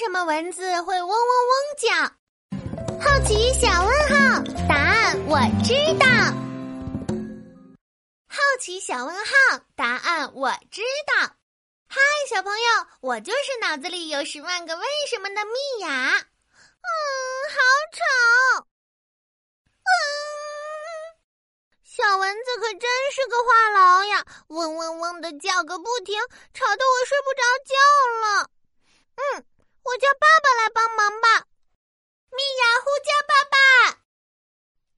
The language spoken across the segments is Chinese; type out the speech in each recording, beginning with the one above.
什么蚊子会嗡嗡嗡叫？好奇小问号，答案我知道。好奇小问号，答案我知道。嗨，小朋友，我就是脑子里有十万个为什么的蜜雅。嗯，好吵。嗯，小蚊子可真是个话痨呀，嗡嗡嗡的叫个不停，吵得我睡不着觉了。嗯，我叫爸爸来帮忙吧。米娅呼叫爸爸。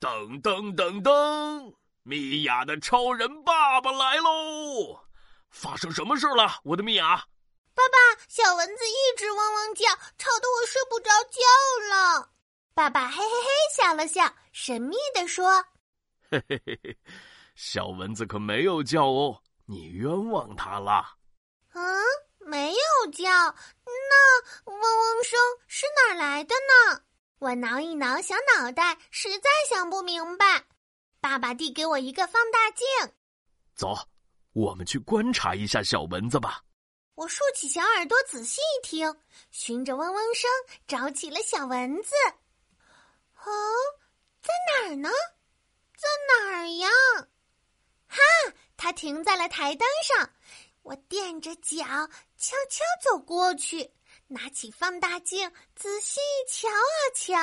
噔噔噔噔，米娅的超人爸爸来喽！发生什么事了，我的米娅？爸爸，小蚊子一直汪汪叫，吵得我睡不着觉了。爸爸嘿嘿嘿笑了笑，神秘的说：“嘿嘿嘿嘿，小蚊子可没有叫哦，你冤枉它了。”嗯，没有叫，那嗡嗡声是哪来的呢？我挠一挠小脑袋，实在想不明白。爸爸递给我一个放大镜，走。我们去观察一下小蚊子吧。我竖起小耳朵，仔细一听，循着嗡嗡声找起了小蚊子。哦，在哪儿呢？在哪儿呀？哈，它停在了台灯上。我垫着脚，悄悄走过去，拿起放大镜，仔细瞧啊瞧。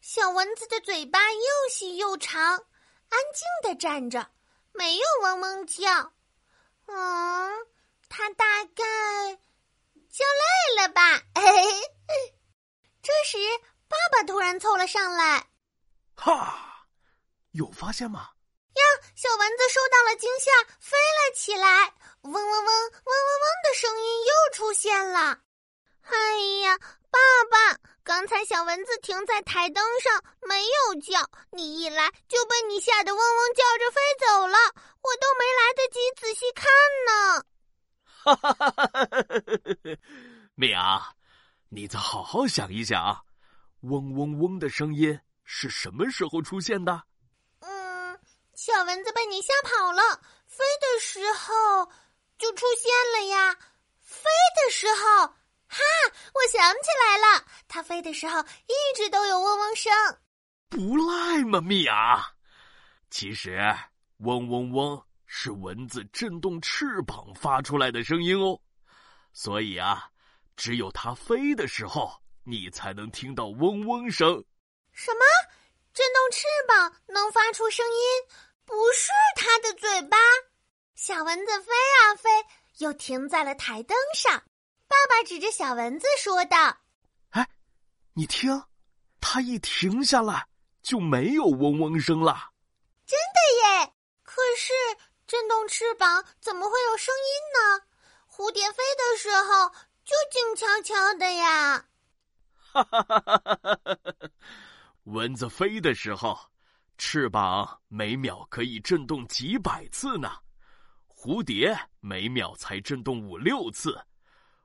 小蚊子的嘴巴又细又长，安静的站着。没有嗡嗡叫，嗯，它大概叫累了吧。这时，爸爸突然凑了上来，哈，有发现吗？呀，小蚊子受到了惊吓，飞了起来，嗡嗡嗡，嗡嗡嗡的声音又出现了。哎呀，爸爸！刚才小蚊子停在台灯上没有叫，你一来就被你吓得嗡嗡叫着飞走了，我都没来得及仔细看呢。哈哈哈哈哈哈！米娅，你再好好想一想，嗡嗡嗡的声音是什么时候出现的？嗯，小蚊子被你吓跑了，飞的时候就出现了呀，飞的时候。哈！我想起来了，它飞的时候一直都有嗡嗡声。不赖嘛，蜜娅。其实，嗡嗡嗡是蚊子震动翅膀发出来的声音哦。所以啊，只有它飞的时候，你才能听到嗡嗡声。什么？震动翅膀能发出声音？不是它的嘴巴。小蚊子飞啊飞，又停在了台灯上。爸爸指着小蚊子说道：“哎，你听，它一停下来就没有嗡嗡声了。真的耶！可是震动翅膀怎么会有声音呢？蝴蝶飞的时候就静悄悄的呀。”哈哈哈哈哈哈！蚊子飞的时候，翅膀每秒可以震动几百次呢。蝴蝶每秒才震动五六次。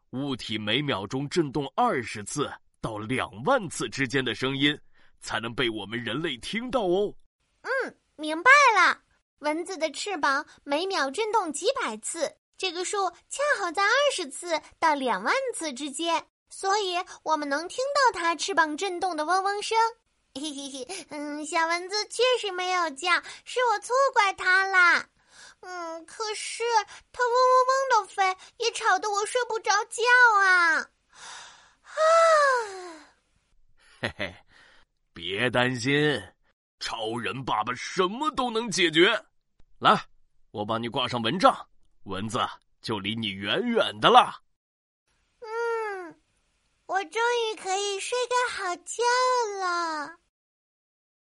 物体每秒钟振动二十次到两万次之间的声音，才能被我们人类听到哦。嗯，明白了。蚊子的翅膀每秒振动几百次，这个数恰好在二十次到两万次之间，所以我们能听到它翅膀震动的嗡嗡声。嘿嘿嘿，嗯，小蚊子确实没有叫，是我错怪它啦。嗯，可是它嗡嗡嗡的飞，也吵得我睡不着觉啊！啊，嘿嘿，别担心，超人爸爸什么都能解决。来，我帮你挂上蚊帐，蚊子就离你远远的了。嗯，我终于可以睡个好觉了。